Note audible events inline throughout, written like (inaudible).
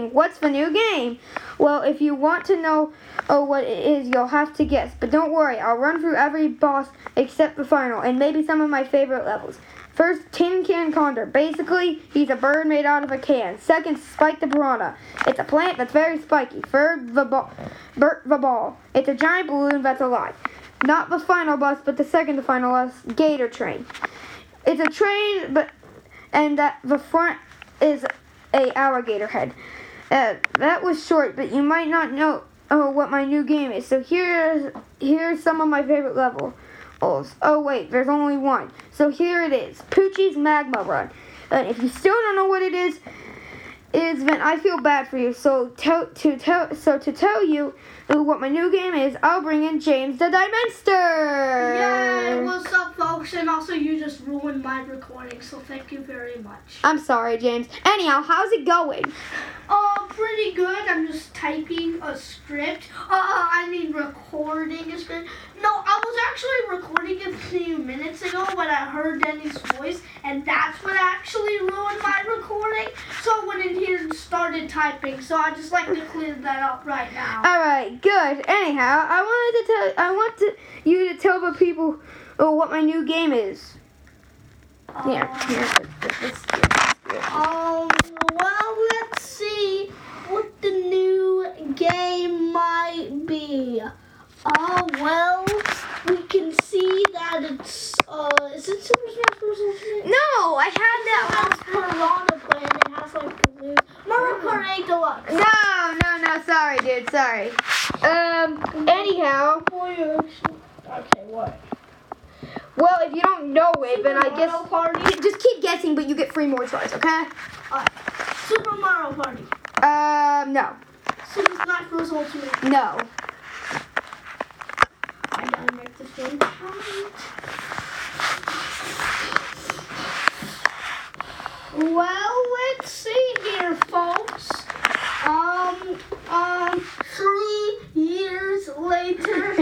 thinking, what's the new game? Well, if you want to know oh, what it is, you'll have to guess. But don't worry, I'll run through every boss except the final, and maybe some of my favorite levels. First, Tin Can Condor. Basically, he's a bird made out of a can. Second, Spike the Piranha. It's a plant that's very spiky. Third, the ball. Bert the Ball. It's a giant balloon that's alive. Not the final boss, but the second to final boss, Gator Train. It's a train, but and that the front is a alligator head. Uh, that was short, but you might not know oh, what my new game is. So here's here's some of my favorite levels. Oh wait, there's only one. So here it is, Poochy's Magma Run. And if you still don't know what it is, is then I feel bad for you. So tell to tell so to tell you what my new game is, I'll bring in James the Dimenster. Yay! What's up, folks? And also, you just ruined my recording, so thank you very much. I'm sorry, James. Anyhow, how's it going? Oh, pretty good. I'm just typing a script. Uh, I mean, recording a script. No, I was actually recording a few minutes ago when I heard Denny's voice, and that's what actually ruined my recording. So I went in here and started typing. So I just like to clear that up right now. All right, good. Anyhow, I wanted to tell I want to you to tell the people oh, what my new game is. Here, here, do it. Um, well, let's see what the new game might be. Oh, well, we can see that it's, uh, is it Super Smash Bros. Ultimate? No, I had that has Piranha Plant, it has, like, blue. Mario Kart 8 Deluxe. No, no, no, sorry, dude, sorry. Um, anyhow, Okay, what? well, if you don't know it, then I Super guess Mario Party? (laughs) just keep guessing, but you get three more tries, okay? Super Mario Party. Um, no, Super Smash Bros. Ultimate. no. Gotta make this. Well, let's see here, folks. Um, um, three years later, (laughs)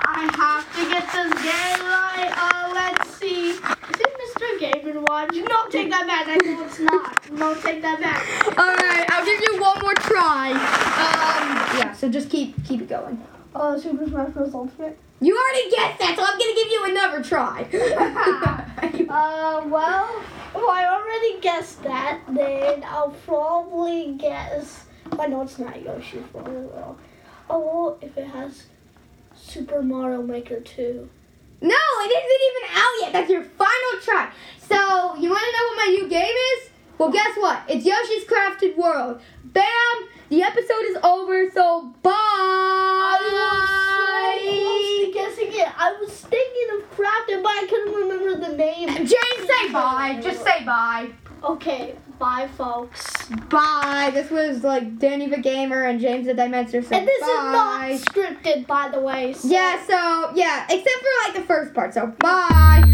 I have to get this game right. Uh, let's see. Is it Mr. Game and Watch? No, take that back. I know it's not. No, take that back. All right, I'll give you one more try. Um, yeah, so just keep keep it going. Uh, Super Smash Bros. Ultimate. You already guessed that, so I'm gonna give you another try. (laughs) (laughs) Uh, well, if I already guessed that, then I'll probably guess. I know it's not Yoshi's Woolly Oh, if it has Super Mario Maker 2. no, it isn't even out yet. That's your final try. So you want to know what my new game is? Well, guess what? It's Yoshi's Crafted World. Bam! The episode is over. So bye. I was so close to guessing it. I was thinking of Crafted, but I couldn't remember James, say bye. Just say bye. Okay, bye, folks. Bye. This was like Danny the Gamer and James the Dimenster. So And this bye. is not scripted, by the way. So Yeah, so yeah, except for like the first part. So bye.